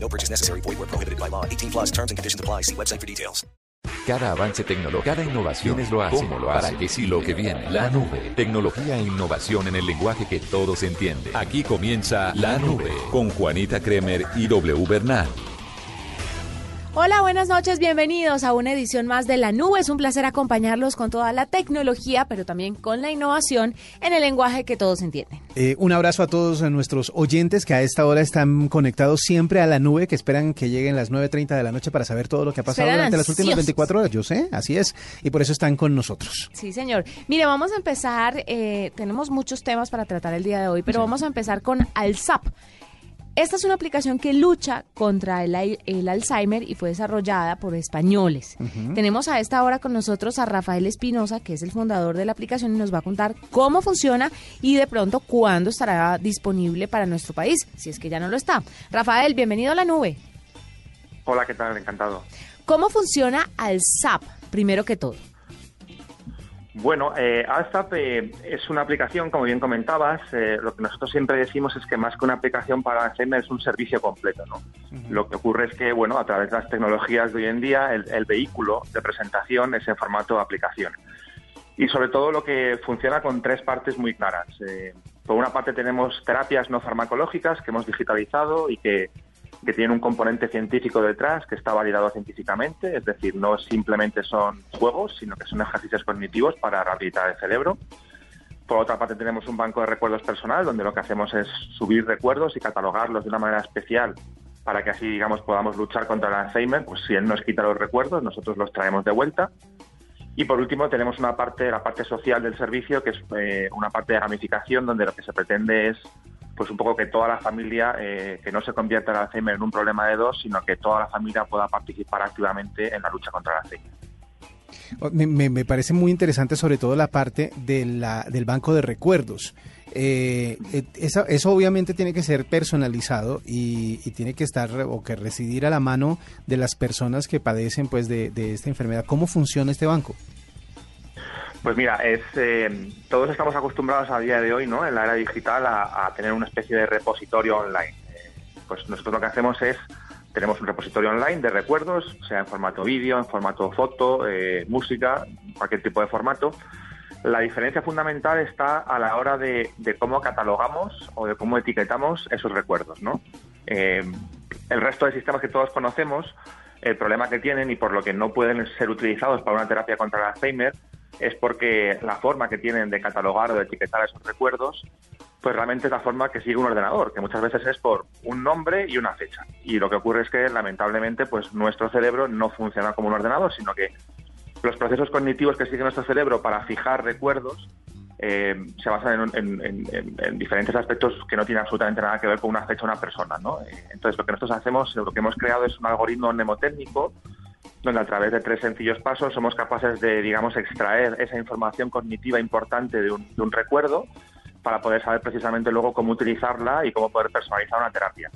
No purchase necessary. Void where prohibited by law. 18 plus terms and conditions apply. See website for details. Cada avance tecnológico, cada innovación es lo hace. ¿Cómo lo Para que sí lo que viene. La nube. Tecnología e innovación en el lenguaje que todos entienden. Aquí comienza La Nube con Juanita Kremer y W Bernal. Hola, buenas noches, bienvenidos a una edición más de La Nube. Es un placer acompañarlos con toda la tecnología, pero también con la innovación en el lenguaje que todos entienden. Eh, un abrazo a todos nuestros oyentes que a esta hora están conectados siempre a La Nube, que esperan que lleguen las 9.30 de la noche para saber todo lo que ha pasado Esperan durante las últimas ansiosos. 24 horas. Yo sé, así es, y por eso están con nosotros. Sí, señor. Mire, vamos a empezar, eh, tenemos muchos temas para tratar el día de hoy, pero vamos a empezar con Alzap. Esta es una aplicación que lucha contra el, al- el Alzheimer y fue desarrollada por españoles. Tenemos a esta hora con nosotros a Rafael Espinosa, que es el fundador de la aplicación y nos va a contar cómo funciona y de pronto cuándo estará disponible para nuestro país, si es que ya no lo está. Rafael, bienvenido a la nube. Hola, ¿qué tal? Encantado. ¿Cómo funciona Alzap, primero que todo? Bueno, eh, ALSAP eh, es una aplicación, como bien comentabas. eh, lo que nosotros siempre decimos es que más que una aplicación para Alzheimer es un servicio completo. ¿no? Lo que ocurre es que, bueno, a través de las tecnologías de hoy en día, el, el vehículo de presentación es en formato de aplicación. Y sobre todo lo que funciona con tres partes muy claras. Eh, por una parte tenemos terapias no farmacológicas que hemos digitalizado y que, que tienen un componente científico detrás que está validado científicamente, es decir, no simplemente son juegos, sino que son ejercicios cognitivos para rehabilitar el cerebro. Por otra parte tenemos un banco de recuerdos personal donde lo que hacemos es subir recuerdos y catalogarlos de una manera especial para que así, digamos, podamos luchar contra el Alzheimer. Pues si él nos quita los recuerdos, nosotros los traemos de vuelta. Y por último tenemos una parte, la parte social del servicio, que es eh, una parte de gamificación, donde lo que se pretende es pues un poco que toda la familia, eh, que no se convierta el Alzheimer en un problema de dos, sino que toda la familia pueda participar activamente en la lucha contra el Alzheimer. Oh, Me, me- parece muy interesante sobre todo la parte de la, del banco de recuerdos. Eh, eh, eso obviamente tiene que ser personalizado y, y tiene que estar o que residir a la mano de las personas que padecen pues de, de esta enfermedad. ¿Cómo funciona este banco? Pues mira, es, eh, todos estamos acostumbrados a día de hoy, ¿no? En la era digital, a, tener una especie de repositorio online. Eh, pues nosotros lo que hacemos es, tenemos un repositorio online de recuerdos, sea en formato vídeo, en formato foto, eh, música, cualquier tipo de formato. La diferencia fundamental está a la hora de, cómo catalogamos o de cómo etiquetamos esos recuerdos, ¿no? El resto de sistemas que todos conocemos, el problema que tienen y por lo que no pueden ser utilizados para una terapia contra el Alzheimer es porque la forma que tienen de catalogar o de etiquetar esos recuerdos, pues realmente es la forma que sigue un ordenador, que muchas veces es por un nombre y una fecha. Y lo que ocurre es que lamentablemente pues nuestro cerebro no funciona como un ordenador, sino que los procesos cognitivos que sigue nuestro cerebro para fijar recuerdos eh, se basan en, en- en- en diferentes aspectos que no tienen absolutamente nada que ver con una fecha o una persona. ¿no? Eh, Entonces, lo que nosotros hacemos, lo que hemos creado es un algoritmo mnemotécnico donde a través de tres sencillos pasos somos capaces de, digamos, extraer esa información cognitiva importante de un, de un recuerdo para poder saber precisamente luego cómo utilizarla y cómo poder personalizar una terapia.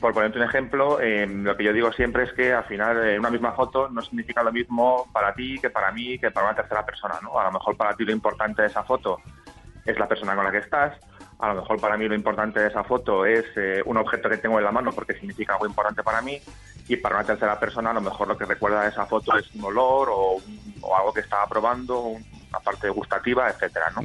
Por ponerte un ejemplo, eh, lo que yo digo siempre es que al final eh, una misma foto no significa lo mismo para ti que para mí que para una tercera persona. ¿no? A lo mejor para ti lo importante de esa foto es la persona con la que estás. A lo mejor para mí lo importante de esa foto es eh, un objeto que tengo en la mano porque significa algo importante para mí. Y para una tercera persona a lo mejor lo que recuerda de esa foto es un olor o, un- o algo que estaba probando, un- una parte gustativa, etcétera, ¿no?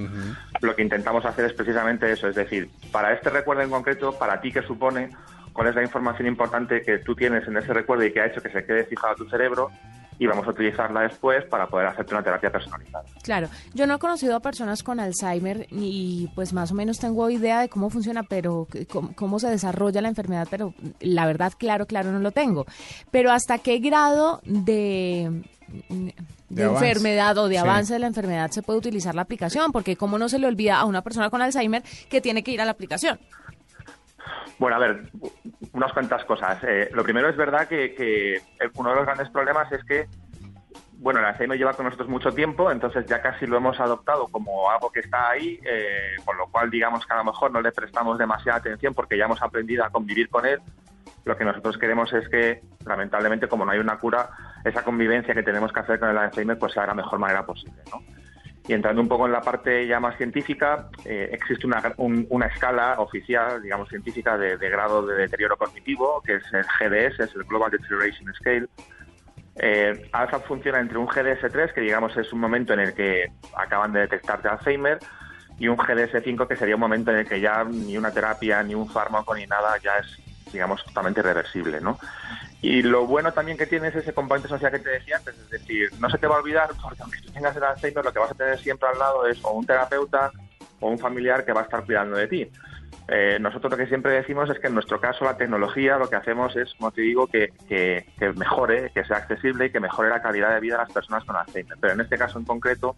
Lo que intentamos hacer es precisamente eso, es decir, para este recuerdo en concreto, para ti que supone, cuál es la información importante que tú tienes en ese recuerdo y que ha hecho que se quede fijado a tu cerebro y vamos a utilizarla después para poder hacerte una terapia personalizada. Claro, yo no he conocido a personas con Alzheimer y pues más o menos tengo idea de cómo funciona, pero cómo, cómo se desarrolla la enfermedad, pero la verdad, claro, claro, no lo tengo. Pero hasta qué grado de, de, De avance. enfermedad o de Sí. avance de la enfermedad se puede utilizar la aplicación, porque cómo no se le olvida a una persona con Alzheimer que tiene que ir a la aplicación. Bueno, a ver, unas cuantas cosas. Eh, lo primero es verdad que, que uno de los grandes problemas es que bueno, el Alzheimer lleva con nosotros mucho tiempo, entonces ya casi lo hemos adoptado como algo que está ahí, eh, con lo cual digamos que a lo mejor no le prestamos demasiada atención porque ya hemos aprendido a convivir con él. Lo que nosotros queremos es que, lamentablemente, como no hay una cura, esa convivencia que tenemos que hacer con el Alzheimer pues sea de la mejor manera posible. ¿no? Y entrando un poco en la parte ya más científica, eh, existe una, escala oficial, digamos, científica de, de, grado de deterioro cognitivo, que es el GDS, es el Global Deterioration Scale, eh, Alza funciona entre un GDS3, que digamos es un momento en el que acaban de detectarte Alzheimer, y un GDS5, que sería un momento en el que ya ni una terapia, ni un fármaco, ni nada ya es, digamos, totalmente irreversible, ¿no? Y lo bueno también que tiene es ese componente social que te decía antes, es decir, no se te va a olvidar, porque aunque tú tengas el Alzheimer, lo que vas a tener siempre al lado es o un terapeuta o un familiar que va a estar cuidando de ti. Eh, nosotros lo que siempre decimos es que en nuestro caso la tecnología lo que hacemos es, como te digo, que, que, mejore, que sea accesible y que mejore la calidad de vida de las personas con Alzheimer. Pero en este caso en concreto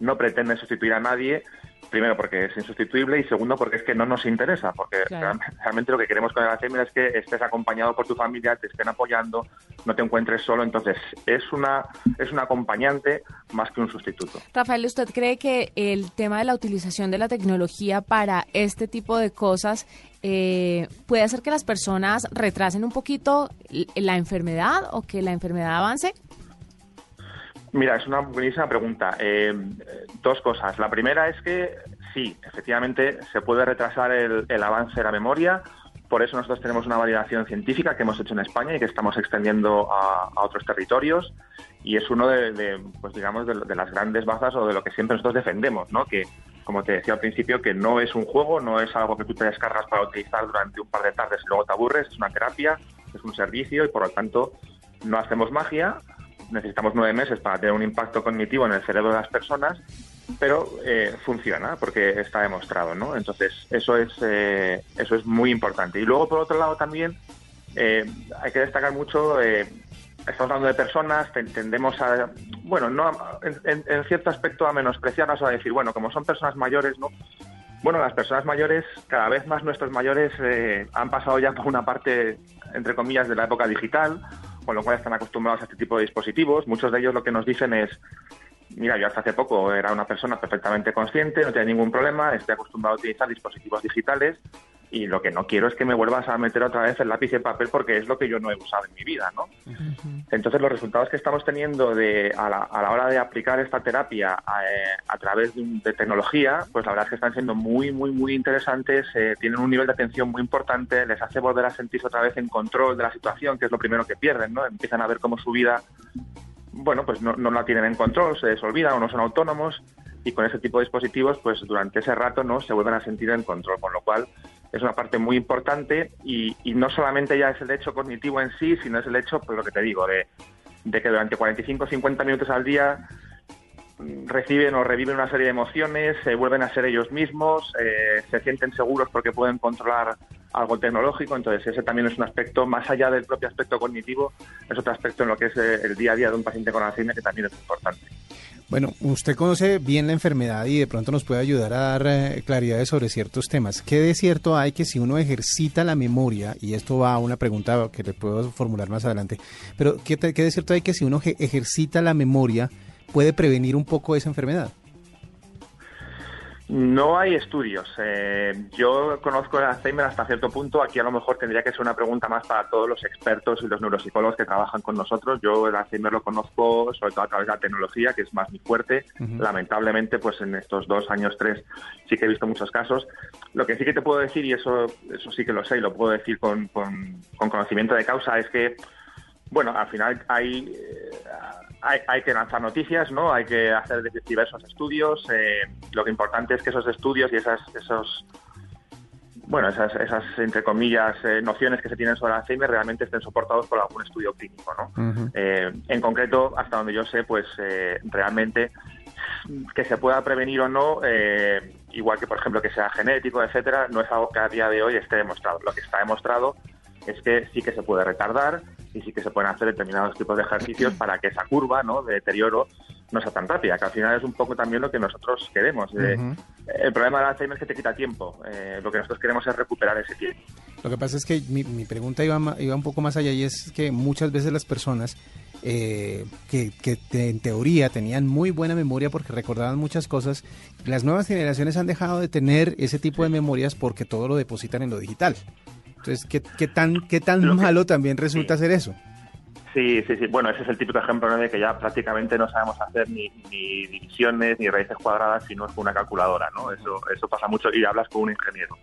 no pretende sustituir a nadie, primero porque es insustituible y segundo porque es que no nos interesa, porque realmente lo que queremos con el Alzheimer es que estés acompañado por tu familia, te estén apoyando, no te encuentres solo, entonces es una es un acompañante más que un sustituto. Rafael, ¿usted cree que el tema de la utilización de la tecnología para este tipo de cosas eh, puede hacer que las personas retrasen un poquito la enfermedad o que la enfermedad avance? Mira, es una buenísima pregunta. Eh, dos cosas. La primera es que sí, efectivamente se puede retrasar el, avance de la memoria. Por eso nosotros tenemos una validación científica que hemos hecho en España y que estamos extendiendo a, otros territorios. Y es uno de, pues digamos, de, las grandes bazas o de lo que siempre nosotros defendemos, ¿no? Que, como te decía al principio, que no es un juego, no es algo que tú te descargas para utilizar durante un par de tardes y luego te aburres. Es una terapia, es un servicio y por lo tanto no hacemos magia, necesitamos nueve meses para tener un impacto cognitivo en el cerebro de las personas, pero eh, funciona porque está demostrado, ¿no? Entonces eso es eh, eso es muy importante. Y luego por otro lado también eh, hay que destacar mucho. Estamos hablando de personas, tendemos a, bueno, no en, en, cierto aspecto a menospreciarlas o a decir, bueno, como son personas mayores, ¿no? Bueno, las personas mayores, cada vez más nuestros mayores han pasado ya por una parte, entre comillas, de la época digital, con lo cual están acostumbrados a este tipo de dispositivos. Muchos de ellos lo que nos dicen es, mira, yo hasta hace poco era una persona perfectamente consciente, no tenía ningún problema, estoy acostumbrado a utilizar dispositivos digitales y lo que no quiero es que me vuelvas a meter otra vez el lápiz el papel porque es lo que yo no he usado en mi vida, ¿no? Entonces los resultados que estamos teniendo de, a, la, a la hora de aplicar esta terapia a, eh, través de, tecnología, pues la verdad es que están siendo muy, muy, muy interesantes, eh, tienen un nivel de atención muy importante, les hace volver a sentirse otra vez en control de la situación, que es lo primero que pierden, ¿no? Empiezan a ver cómo su vida, bueno, pues no, no la tienen en control, se desolvidan o no son autónomos y con ese tipo de dispositivos, pues durante ese rato no se vuelven a sentir en control, con lo cual es una parte muy importante y, no solamente ya es el hecho cognitivo en sí, sino es el hecho, pues lo que te digo, de, que durante 45 o 50 minutos al día mm, reciben o reviven una serie de emociones, se vuelven a ser ellos mismos, eh, se sienten seguros porque pueden controlar algo tecnológico, entonces ese también es un aspecto, más allá del propio aspecto cognitivo, es otro aspecto en lo que es eh, el día a día de un paciente con Alzheimer que también es importante. Bueno, usted conoce bien la enfermedad y de pronto nos puede ayudar a dar eh, claridades sobre ciertos temas. ¿Qué de cierto hay que si uno ejercita la memoria, y esto va a una pregunta que le puedo formular más adelante, pero ¿qué, qué de cierto hay que si uno ejercita la memoria puede prevenir un poco esa enfermedad? No hay estudios. Eh, yo conozco el Alzheimer hasta cierto punto. Aquí a lo mejor tendría que ser una pregunta más para todos los expertos y los neuropsicólogos que trabajan con nosotros. Yo el Alzheimer lo conozco sobre todo a través de la tecnología, que es más mi fuerte. Lamentablemente, pues en estos dos años, tres, sí que he visto muchos casos. Lo que sí que te puedo decir, y eso, eso sí que lo sé y lo puedo decir con, con, con conocimiento de causa, es que, bueno, al final hay... Eh, hay, que lanzar noticias, ¿no? Hay que hacer diversos estudios. Eh, lo que importante es que esos estudios y esas, esos, bueno, esas, esas entre comillas, eh, nociones que se tienen sobre Alzheimer realmente estén soportados por algún estudio clínico, ¿no? Eh, en concreto, hasta donde yo sé, pues realmente que se pueda prevenir o no, igual que por ejemplo que sea genético, etcétera, no es algo que a día de hoy esté demostrado. Lo que está demostrado es que sí que se puede retardar y sí que se pueden hacer determinados tipos de ejercicios para que esa curva ¿no? de deterioro no sea tan rápida, que al final es un poco también lo que nosotros queremos. El problema del Alzheimer es que te quita tiempo. Eh, lo que nosotros queremos es recuperar ese tiempo. Lo que pasa es que mi, mi pregunta iba, iba un poco más allá y es que muchas veces las personas eh, que, que te- en teoría tenían muy buena memoria porque recordaban muchas cosas, las nuevas generaciones han dejado de tener ese tipo de memorias porque todo lo depositan en lo digital. Entonces, ¿qué, qué tan, qué tan Lo que- malo también resulta sí. ser eso? Sí, sí, sí. Bueno, ese es el típico ejemplo ¿no? de que ya prácticamente no sabemos hacer ni, ni divisiones ni raíces cuadradas si no es con una calculadora, ¿no? Eso, eso pasa mucho y hablas con un ingeniero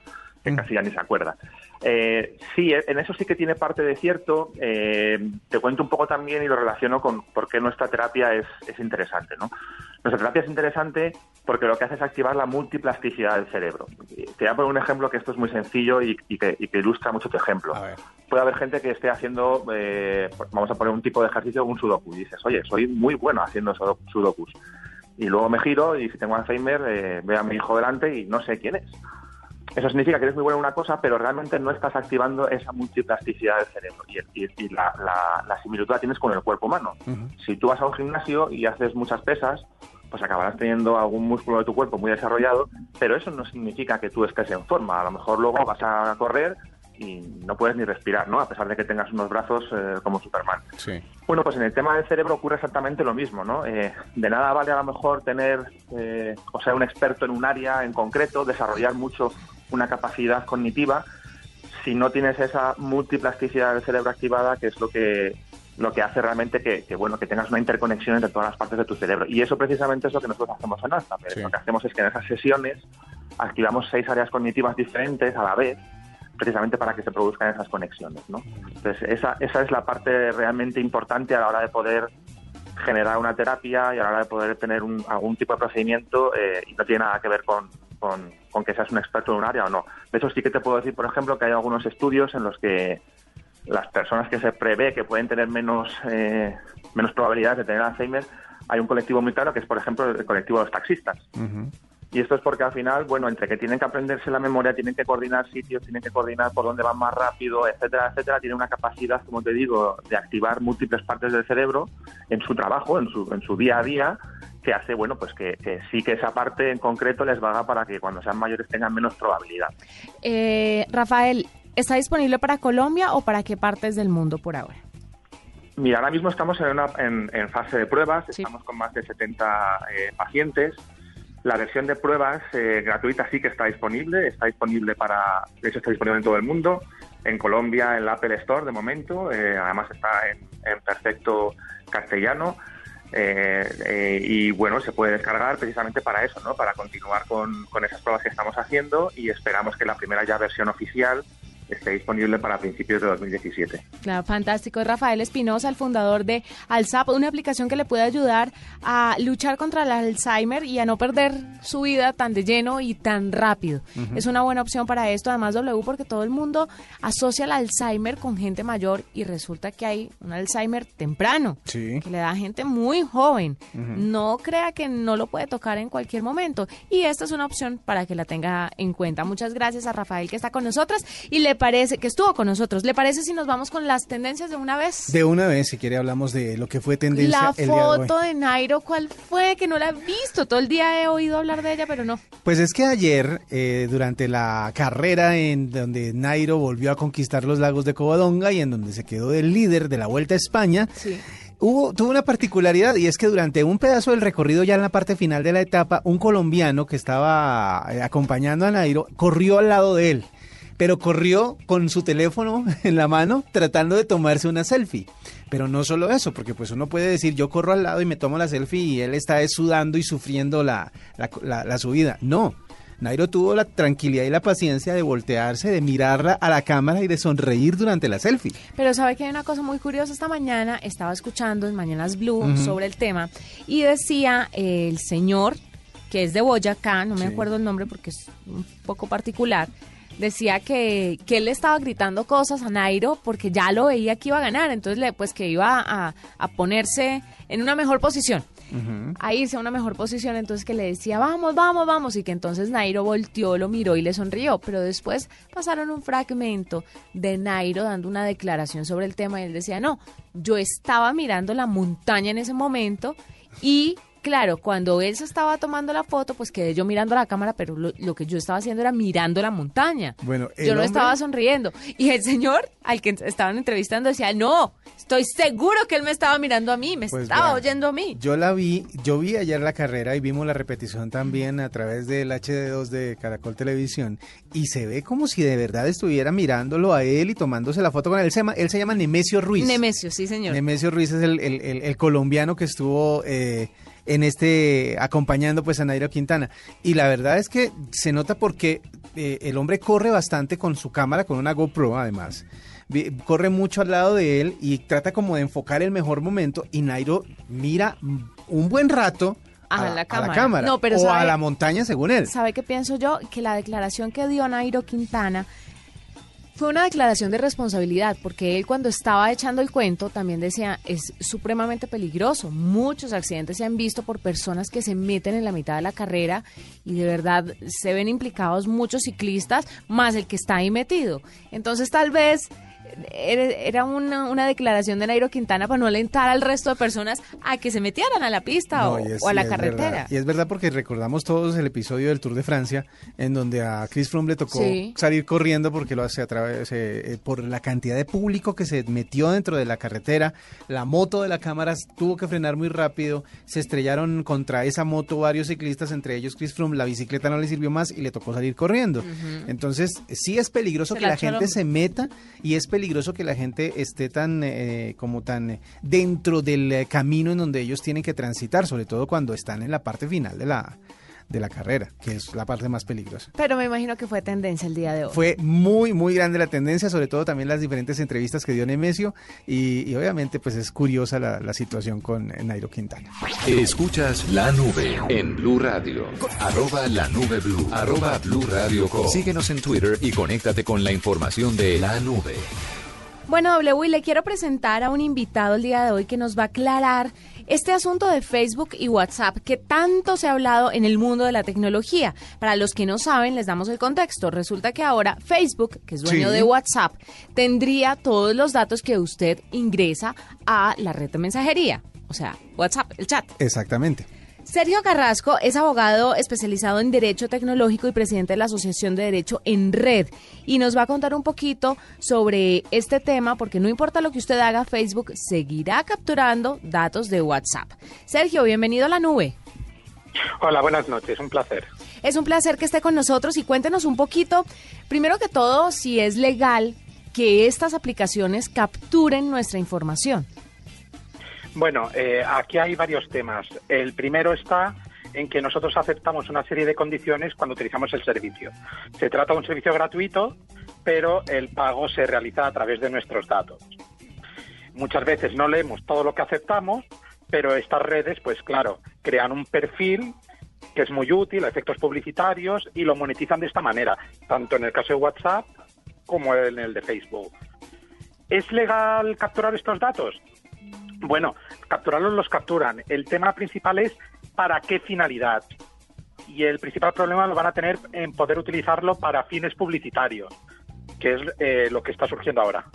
que Mm. casi ya ni se acuerda. Eh, sí, en eso sí que tiene parte de cierto. Eh, te cuento un poco también y lo relaciono con por qué nuestra terapia es, es interesante, ¿no? Nuestra terapia es interesante porque lo que hace es activar la multiplasticidad del cerebro. Te voy a poner un ejemplo que esto es muy sencillo y, y que, y que ilustra mucho tu ejemplo puede haber gente que esté haciendo, eh, vamos a poner un tipo de ejercicio, un sudoku, y dices, oye, soy muy bueno haciendo sudo- sudokus. Y luego me giro y si tengo Alzheimer, eh, veo a mi hijo delante y no sé quién es. Eso significa que eres muy bueno en una cosa, pero realmente no estás activando esa multiplasticidad del cerebro. Y, y- y la, la- la similitud la tienes con el cuerpo humano. Si tú vas a un gimnasio y haces muchas pesas, pues acabarás teniendo algún músculo de tu cuerpo muy desarrollado, pero eso no significa que tú estés en forma. A lo mejor luego vas a correr y no puedes ni respirar, ¿no? A pesar de que tengas unos brazos eh, como Superman. Sí. Bueno, pues en el tema del cerebro ocurre exactamente lo mismo, ¿no? Eh, de nada vale a lo mejor tener, eh, o ser un experto en un área en concreto, desarrollar mucho una capacidad cognitiva, si no tienes esa multiplasticidad del cerebro activada, que es lo que lo que hace realmente que, que, bueno que tengas una interconexión entre todas las partes de tu cerebro. Y eso precisamente es lo que nosotros hacemos en Alzheimer. Sí. Lo que hacemos es que en esas sesiones activamos seis áreas cognitivas diferentes a la vez, precisamente para que se produzcan esas conexiones, ¿no? Entonces, esa, esa es la parte realmente importante a la hora de poder generar una terapia y a la hora de poder tener un- algún tipo de procedimiento eh, y no tiene nada que ver con, con- con que seas un experto en un área o no. De eso sí que te puedo decir, por ejemplo, que hay algunos estudios en los que las personas que se prevé que pueden tener menos, eh, menos probabilidades de tener Alzheimer, hay un colectivo muy claro que es, por ejemplo, el colectivo de los taxistas. Y esto es porque al final, bueno, entre que tienen que aprenderse la memoria, tienen que coordinar sitios, tienen que coordinar por dónde van más rápido, etcétera, etcétera, tienen una capacidad, como te digo, de activar múltiples partes del cerebro en su trabajo, en su, en su día a día, que hace, bueno, pues que, que sí que esa parte en concreto les valga para que cuando sean mayores tengan menos probabilidad. Eh, Rafael, ¿está disponible para Colombia o para qué partes del mundo por ahora? Mira, ahora mismo estamos en, una, en, en fase de pruebas, Sí. estamos con más de 70 eh, pacientes. La versión de pruebas eh, gratuita sí que está disponible, está disponible para, de hecho está disponible en todo el mundo, en Colombia, en la Apple Store de momento, eh, además está en, en perfecto castellano. eh, y bueno, se puede descargar precisamente para eso, ¿no? Para continuar con, con esas pruebas que estamos haciendo y esperamos que la primera ya versión oficial esté disponible para principios de 2017. Claro, fantástico. Es Rafael Espinosa, el fundador de Alzap, una aplicación que le puede ayudar a luchar contra el Alzheimer y a no perder su vida tan de lleno y tan rápido. Es una buena opción para esto, además W, porque todo el mundo asocia el Alzheimer con gente mayor y resulta que hay un Alzheimer temprano, Sí. que le da a gente muy joven. No crea que no lo puede tocar en cualquier momento. Y esta es una opción para que la tenga en cuenta. Muchas gracias a Rafael que está con nosotros y le parece, que estuvo con nosotros. ¿Le parece si nos vamos con las tendencias de una vez? De una vez, si quiere, hablamos de lo que fue tendencia La el día de hoy. foto de Nairo, ¿cuál fue? Que no la he visto. Todo el día he oído hablar de ella, pero no. Pues es que ayer, eh, durante la carrera en donde Nairo volvió a conquistar los lagos de Covadonga y en donde se quedó del líder de la Vuelta a España, Sí. hubo, tuvo una particularidad y es que durante un pedazo del recorrido ya en la parte final de la etapa, un colombiano que estaba eh, acompañando a Nairo corrió al lado de él, pero corrió con su teléfono en la mano tratando de tomarse una selfie. Pero no solo eso, porque pues uno puede decir yo corro al lado y me tomo la selfie y él está sudando y sufriendo la, la, la- la subida. No. Nairo tuvo la tranquilidad y la paciencia de voltearse, de mirarla a la cámara y de sonreír durante la selfie. Pero sabe que hay una cosa muy curiosa esta mañana, estaba escuchando en Mañanas Blue sobre el tema y decía eh, el señor que es de Boyacá, no me Sí. acuerdo el nombre porque es un poco particular, decía que, que él le estaba gritando cosas a Nairo porque ya lo veía que iba a ganar, entonces le, pues que iba a, a ponerse en una mejor posición. a irse a una mejor posición, entonces que le decía, vamos, vamos, vamos, y que entonces Nairo volteó, lo miró y le sonrió, pero después pasaron un fragmento de Nairo dando una declaración sobre el tema y él decía, no, yo estaba mirando la montaña en ese momento y claro, cuando él se estaba tomando la foto, pues quedé yo mirando la cámara, pero lo, lo que yo estaba haciendo era mirando la montaña. Bueno, yo no hombre- estaba sonriendo. Y el señor al que estaban entrevistando decía, no, estoy seguro que él me estaba mirando a mí, me Pues estaba oyendo a mí. Yo la vi, yo vi ayer la carrera y vimos la repetición también a través del HD2 de Caracol Televisión y se ve como si de verdad estuviera mirándolo a él y tomándose la foto con él. Él se llama, él se llama Nemesio Ruiz. Nemesio, sí, señor. Nemesio Ruiz es el, el- el- el colombiano que estuvo eh, en este acompañando pues a Nairo Quintana y la verdad es que se nota porque eh, el hombre corre bastante con su cámara con una GoPro además corre mucho al lado de él y trata como de enfocar el mejor momento y Nairo mira un buen rato A a, la a cámara. cámara No, pero o a la montaña según él. ¿Sabe qué pienso yo? Que la declaración que dio Nairo Quintana fue una declaración de responsabilidad, porque él cuando estaba echando el cuento también decía, es supremamente peligroso. Muchos accidentes se han visto por personas que se meten en la mitad de la carrera y de verdad se ven implicados muchos ciclistas, más el que está ahí metido. Entonces tal vez era una, una declaración de Nairo Quintana para no alentar al resto de personas a que se metieran a la pista No, o, y es- o a la carretera. verdad. Y es verdad porque recordamos todos el episodio del Tour de Francia en donde a Chris Froome le tocó Sí. salir corriendo porque lo hace a través eh, por la cantidad de público que se metió dentro de la carretera. La moto de la cámara tuvo que frenar muy rápido. Se estrellaron contra esa moto varios ciclistas, entre ellos Chris Froome. La bicicleta no le sirvió más y le tocó salir corriendo. Entonces sí es peligroso Se que la la gente se meta y es peligroso que la gente esté tan eh, como tan eh, dentro del eh, camino en donde ellos tienen que transitar, sobre todo cuando están en la parte final de la de la carrera, que es la parte más peligrosa. Pero me imagino que fue tendencia el día de hoy. Fue muy, muy grande la tendencia, sobre todo también las diferentes entrevistas que dio Nemesio y, y obviamente pues es curiosa la, la situación con Nairo Quintana. Escuchas la nube en Blue Radio. Arroba la nube blue. Arroba Blue Radio Co. Síguenos en Twitter y conéctate con la información de la nube. Bueno, W, y le quiero presentar a un invitado el día de hoy que nos va a aclarar este asunto de Facebook y WhatsApp que tanto se ha hablado en el mundo de la tecnología. Para los que no saben, les damos el contexto. Resulta que ahora Facebook, que es dueño Sí. de WhatsApp, tendría todos los datos que usted ingresa a la red de mensajería. O sea, WhatsApp, el chat. Exactamente. Sergio Carrasco es abogado especializado en Derecho Tecnológico y presidente de la Asociación de Derecho en Red y nos va a contar un poquito sobre este tema porque no importa lo que usted haga, Facebook seguirá capturando datos de WhatsApp. Sergio, bienvenido a la nube. Hola, buenas noches, un placer. Es un placer que esté con nosotros y cuéntenos un poquito, primero que todo, si es legal que estas aplicaciones capturen nuestra información. Bueno, eh, aquí hay varios temas. El primero está en que nosotros aceptamos una serie de condiciones cuando utilizamos el servicio. Se trata de un servicio gratuito, pero el pago se realiza a través de nuestros datos. Muchas veces no leemos todo lo que aceptamos, pero estas redes, pues claro, crean un perfil que es muy útil, a efectos publicitarios, y lo monetizan de esta manera, tanto en el caso de WhatsApp como en el de Facebook. ¿Es legal capturar estos datos? Bueno, capturarlos los capturan. El tema principal es para qué finalidad. Y el principal problema lo van a tener en poder utilizarlo para fines publicitarios, que es eh, lo que está surgiendo ahora.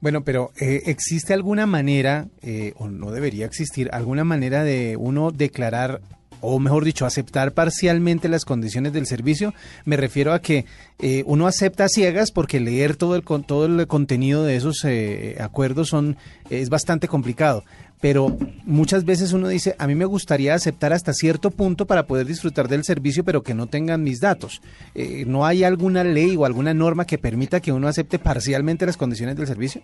Bueno, pero eh, ¿existe alguna manera, eh, o no debería existir, alguna manera de uno declarar, o mejor dicho, aceptar parcialmente las condiciones del servicio? Me refiero a que eh, uno acepta ciegas porque leer todo el, todo el contenido de esos eh, acuerdos son, es bastante complicado. Pero muchas veces uno dice, a mí me gustaría aceptar hasta cierto punto para poder disfrutar del servicio, pero que no tengan mis datos. Eh, ¿No hay alguna ley o alguna norma que permita que uno acepte parcialmente las condiciones del servicio?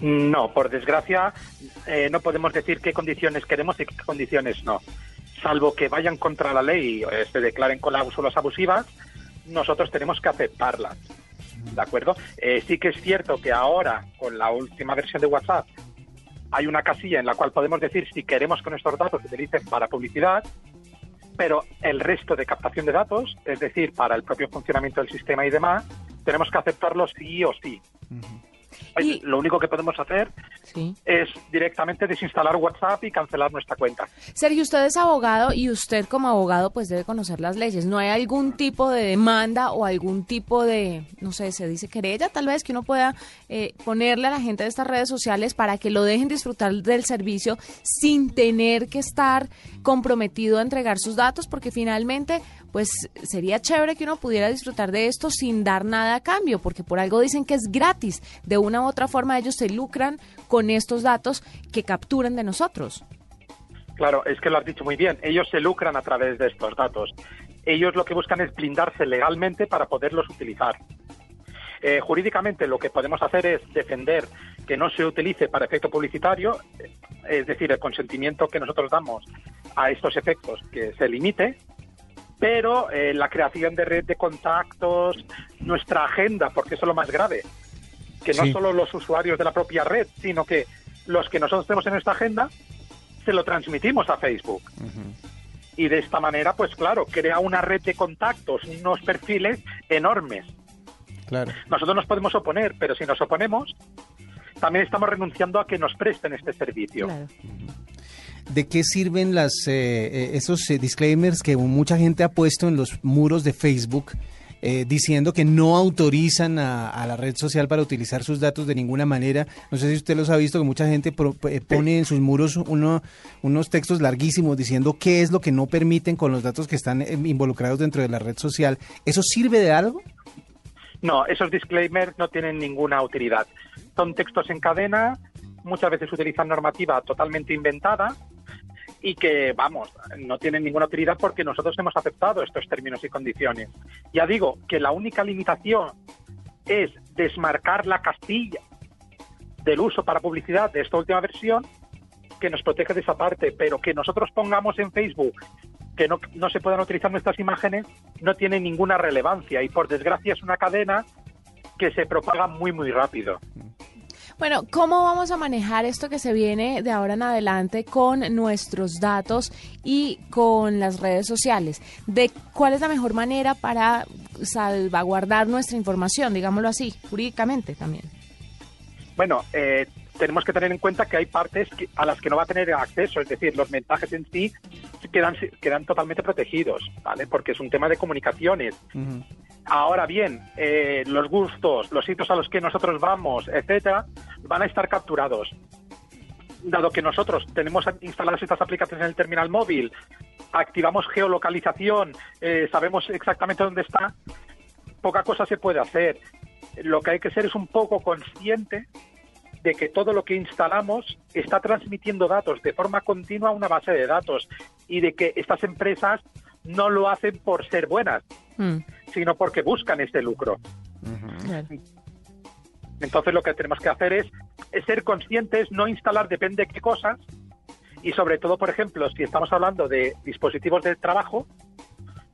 No, por desgracia, eh, no podemos decir qué condiciones queremos y qué condiciones no. Salvo que vayan contra la ley eh, se declaren cláusulas abusivas, nosotros tenemos que aceptarlas. ¿De acuerdo? Eh, sí que es cierto que ahora, con la última versión de WhatsApp, hay una casilla en la cual podemos decir si queremos que nuestros datos se utilicen para publicidad, pero el resto de captación de datos, es decir, para el propio funcionamiento del sistema y demás, tenemos que aceptarlo sí o sí. Pues Y- Lo único que podemos hacer Sí. es directamente desinstalar WhatsApp y cancelar nuestra cuenta. Sergio, usted es abogado y usted como abogado pues debe conocer las leyes. ¿No hay algún tipo de demanda o algún tipo de, no sé, se dice querella tal vez que uno pueda eh, ponerle a la gente de estas redes sociales para que lo dejen disfrutar del servicio sin tener que estar comprometido a entregar sus datos? Porque finalmente pues sería chévere que uno pudiera disfrutar de esto sin dar nada a cambio, porque por algo dicen que es gratis. De una u otra forma ellos se lucran con estos datos que capturan de nosotros. Claro, es que lo has dicho muy bien. Ellos se lucran a través de estos datos. Ellos lo que buscan es blindarse legalmente para poderlos utilizar. Eh, jurídicamente lo que podemos hacer es defender que no se utilice para efecto publicitario, eh, es decir, el consentimiento que nosotros damos a estos efectos que se limite, pero eh, la creación de red de contactos, nuestra agenda, porque eso es lo más grave, que no Sí. solo los usuarios de la propia red, sino que los que nosotros tenemos en nuestra agenda se lo transmitimos a Facebook. Y de esta manera, pues claro, crea una red de contactos, unos perfiles enormes. Claro. Nosotros nos podemos oponer, pero si nos oponemos, también estamos renunciando a que nos presten este servicio. Claro. ¿De qué sirven las, eh, eh, esos eh, disclaimers que mucha gente ha puesto en los muros de Facebook eh, diciendo que no autorizan a, a la red social para utilizar sus datos de ninguna manera? No sé si usted los ha visto, que mucha gente pro- eh, pone en sus muros uno, unos textos larguísimos diciendo qué es lo que no permiten con los datos que están eh, involucrados dentro de la red social. ¿Eso sirve de algo? No, esos disclaimers no tienen ninguna utilidad. Son textos en cadena, muchas veces utilizan normativa totalmente inventada y que, vamos, no tienen ninguna utilidad porque nosotros hemos aceptado estos términos y condiciones. Ya digo que la única limitación es desmarcar la castilla del uso para publicidad de esta última versión que nos protege de esa parte, pero que nosotros pongamos en Facebook que no, no se puedan utilizar nuestras imágenes no tiene ninguna relevancia y por desgracia es una cadena que se propaga muy muy rápido. Bueno, ¿cómo vamos a manejar esto que se viene de ahora en adelante con nuestros datos y con las redes sociales? ¿De cuál es la mejor manera para salvaguardar nuestra información, digámoslo así, jurídicamente también? Bueno, eh, tenemos que tener en cuenta que hay partes que- a las que no va a tener acceso, es decir, los mensajes en sí quedan, quedan totalmente protegidos, ¿vale? Porque es un tema de comunicaciones. Ahora bien, eh, los gustos, los sitios a los que nosotros vamos, etcétera, van a estar capturados. Dado que nosotros tenemos instaladas estas aplicaciones en el terminal móvil, activamos geolocalización, eh, sabemos exactamente dónde está, poca cosa se puede hacer. Lo que hay que ser es un poco consciente de que todo lo que instalamos está transmitiendo datos de forma continua a una base de datos y de que estas empresas no lo hacen por ser buenas, Mm, sino porque buscan este lucro. Entonces lo que tenemos que hacer es, es ser conscientes, no instalar depende de qué cosas y sobre todo, por ejemplo, si estamos hablando de dispositivos de trabajo,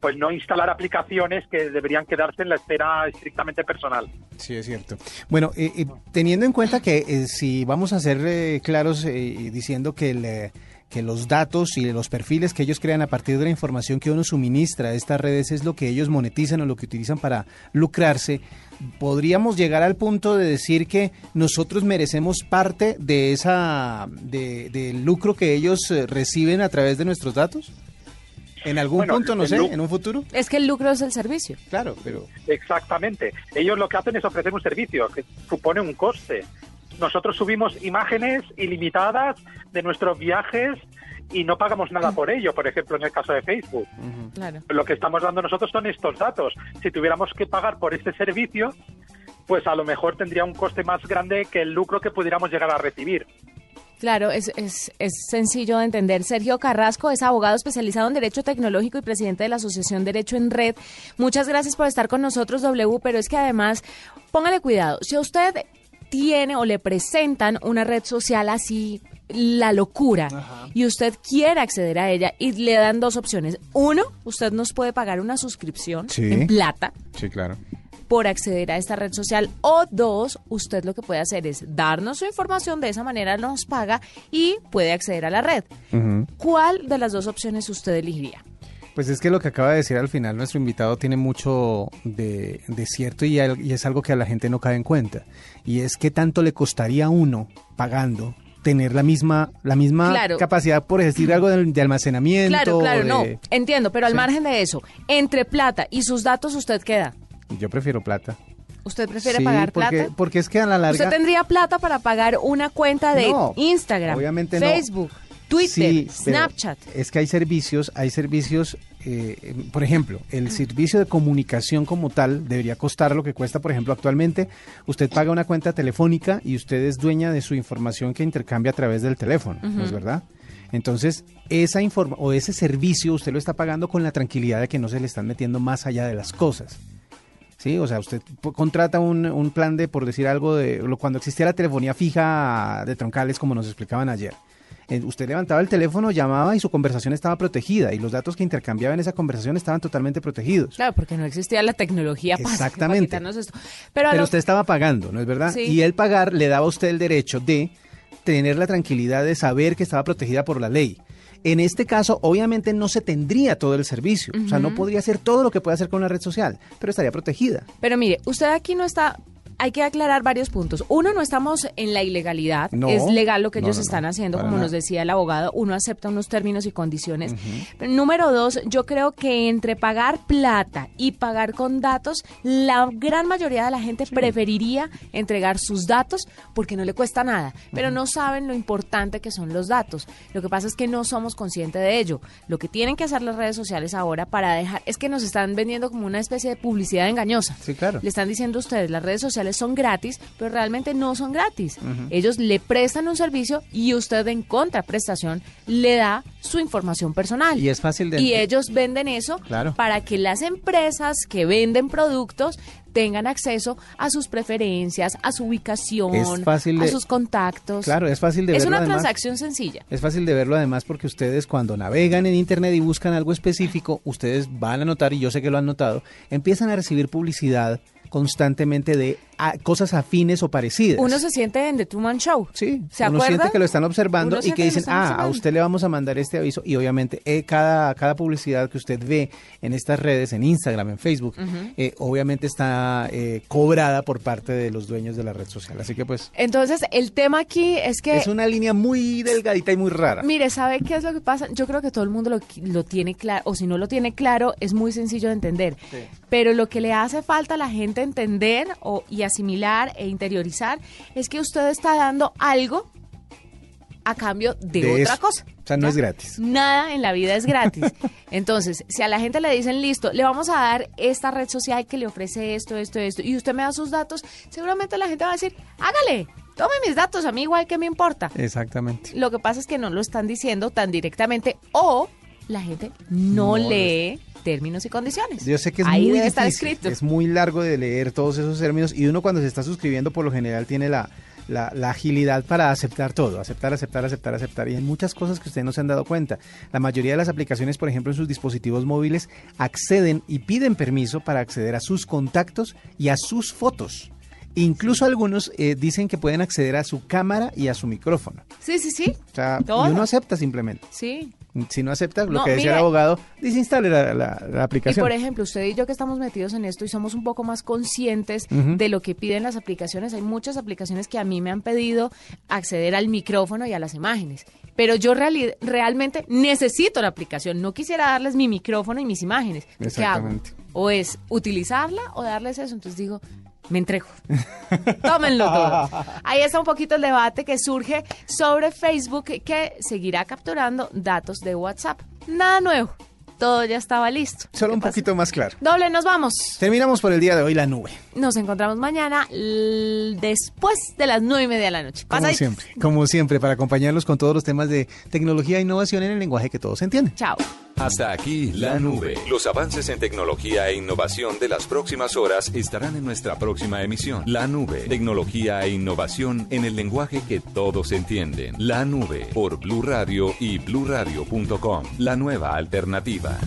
pues no instalar aplicaciones que deberían quedarse en la esfera estrictamente personal. Sí, es cierto. Bueno, eh, eh, teniendo en cuenta que eh, si vamos a ser eh, claros eh, y diciendo que, el, eh, que los datos y los perfiles que ellos crean a partir de la información que uno suministra a estas redes es lo que ellos monetizan o lo que utilizan para lucrarse, podríamos llegar al punto de decir que nosotros merecemos parte de esa de, del lucro que ellos eh, reciben a través de nuestros datos. En algún Bueno, punto, no sé, en un futuro. Es que el lucro es el servicio. Claro, pero Exactamente. Ellos lo que hacen es ofrecer un servicio que supone un coste. Nosotros subimos imágenes ilimitadas de nuestros viajes y no pagamos nada por ello, por ejemplo, en el caso de Facebook. Claro. Lo que estamos dando nosotros son estos datos. Si tuviéramos que pagar por este servicio, pues a lo mejor tendría un coste más grande que el lucro que pudiéramos llegar a recibir. Claro, es, es, es sencillo de entender. Sergio Carrasco es abogado especializado en Derecho Tecnológico y presidente de la Asociación Derecho en Red. Muchas gracias por estar con nosotros, W, pero es que además, póngale cuidado, si a usted tiene o le presentan una red social así, la locura, y usted quiere acceder a ella y le dan dos opciones. Uno, usted nos puede pagar una suscripción Sí. en plata sí, claro. por acceder a esta red social o dos, usted lo que puede hacer es darnos su información, de esa manera nos paga y puede acceder a la red. ¿Cuál de las dos opciones usted elegiría? Pues es que lo que acaba de decir al final nuestro invitado tiene mucho de, de cierto y, al- y es algo que a la gente no cae en cuenta. Y es que tanto le costaría a uno pagando tener la misma la misma Claro. capacidad por decir algo de, de almacenamiento. Claro, claro, de- no. Entiendo, pero al Sí. margen de eso, entre plata y sus datos, ¿usted queda? Yo prefiero plata. ¿Usted prefiere Sí, pagar porque, plata? Porque es que a la larga... ¿Usted tendría plata para pagar una cuenta de No, Instagram, obviamente no. Twitter, Sí, Snapchat? Es que hay servicios, hay servicios, eh, eh, por ejemplo, el servicio de comunicación como tal debería costar lo que cuesta, por ejemplo, actualmente usted paga una cuenta telefónica y usted es dueña de su información que intercambia a través del teléfono, ¿no es verdad? Entonces, esa informa o ese servicio usted lo está pagando con la tranquilidad de que no se le están metiendo más allá de las cosas. Sí, o sea, usted contrata un, un plan de, por decir algo, de lo- cuando existía la telefonía fija de troncales, como nos explicaban ayer. Eh, Usted levantaba el teléfono, llamaba y su conversación estaba protegida y los datos que intercambiaba en esa conversación estaban totalmente protegidos. Claro, porque no existía la tecnología para, Exactamente. esto. Pero, a Pero lo- usted estaba pagando, ¿no es verdad? Sí. Y el pagar le daba a usted el derecho de tener la tranquilidad de saber que estaba protegida por la ley. En este caso, obviamente no se tendría todo el servicio, o sea, no podría hacer todo lo que puede hacer con una red social, pero estaría protegida. Pero mire, usted aquí no está. Hay que aclarar varios puntos. Uno, no estamos en la ilegalidad. No, es legal lo que no, ellos no, están haciendo, como nos decía el abogado. Uno acepta unos términos y condiciones. Número dos, yo creo que entre pagar plata y pagar con datos, la gran mayoría de la gente preferiría entregar sus datos porque no le cuesta nada. Pero no saben lo importante que son los datos. Lo que pasa es que no somos conscientes de ello. Lo que tienen que hacer las redes sociales ahora para dejar es que nos están vendiendo como una especie de publicidad engañosa. Sí, claro. Le están diciendo ustedes, las redes sociales son gratis, pero realmente no son gratis. Ellos le prestan un servicio y usted en contraprestación le da su información personal. Y es fácil de- Y ellos venden eso Claro. para que las empresas que venden productos tengan acceso a sus preferencias, a su ubicación, Es fácil a sus contactos. Claro, es fácil de Es verlo una además. transacción sencilla. Es fácil de verlo además porque ustedes cuando navegan en internet y buscan algo específico, ustedes van a notar, y yo sé que lo han notado, empiezan a recibir publicidad constantemente de cosas afines o parecidas. Uno se siente en The Truman Show. Sí, ¿Se uno acuerda? siente que lo están observando Uno y que dicen, ah, a observando". usted le vamos a mandar este aviso y obviamente eh, cada, cada publicidad que usted ve en estas redes, en Instagram, en Facebook, eh, obviamente está eh, cobrada por parte de los dueños de la red social. Así que pues Entonces, el tema aquí es que... es una línea muy delgadita y muy rara. Mire, ¿sabe qué es lo que pasa? Yo creo que todo el mundo lo, lo tiene claro, o si no lo tiene claro, es muy sencillo de entender. Pero lo que le hace falta a la gente entender o, y asimilar e interiorizar es que usted está dando algo a cambio de, De otra eso. cosa. O sea, no es gratis. Nada en la vida es gratis. Entonces, si a la gente le dicen, listo, le vamos a dar esta red social que le ofrece esto, esto, esto, y usted me da sus datos, seguramente la gente va a decir, hágale, tome mis datos, a mí igual que me importa. Exactamente. Lo que pasa es que no lo están diciendo tan directamente o la gente no, No, lee términos y condiciones. Yo sé que es Ahí muy debe estar difícil, escrito. es muy largo de leer todos esos términos y uno cuando se está suscribiendo por lo general tiene la, la, la agilidad para aceptar todo, aceptar, aceptar, aceptar, aceptar. Y hay muchas cosas que ustedes no se han dado cuenta. La mayoría de las aplicaciones, por ejemplo, en sus dispositivos móviles, acceden y piden permiso para acceder a sus contactos y a sus fotos. Incluso algunos eh, dicen que pueden acceder a su cámara y a su micrófono. Sí, sí, sí. O sea, y uno acepta simplemente. Sí. Si no acepta, lo No, que decía mire. el abogado, desinstale la, la- la Y aplicación. por ejemplo, usted y yo que estamos metidos en esto y somos un poco más conscientes de lo que piden las aplicaciones, hay muchas aplicaciones que a mí me han pedido acceder al micrófono y a las imágenes. Pero yo realmente necesito la aplicación. No quisiera darles mi micrófono y mis imágenes. ¿Qué hago? Exactamente. O es utilizarla o darles eso. Entonces digo, me entrego. Tómenlo todo. Ahí está un poquito el debate que surge sobre Facebook que seguirá capturando datos de WhatsApp. Nada nuevo. Todo ya estaba listo. Solo ¿Qué un pasa? poquito más claro. Doble, nos vamos. Terminamos por el día de hoy la nube. Nos encontramos mañana después de las nueve y media de la noche. Como siempre, como siempre, para acompañarlos con todos los temas de tecnología e innovación en el lenguaje que todos entienden. Chao. Hasta aquí la nube. Los avances en tecnología e innovación de las próximas horas estarán en nuestra próxima emisión. La nube. Tecnología e innovación en el lenguaje que todos entienden. La nube por Blue Radio y bluradio.com. La nueva alternativa.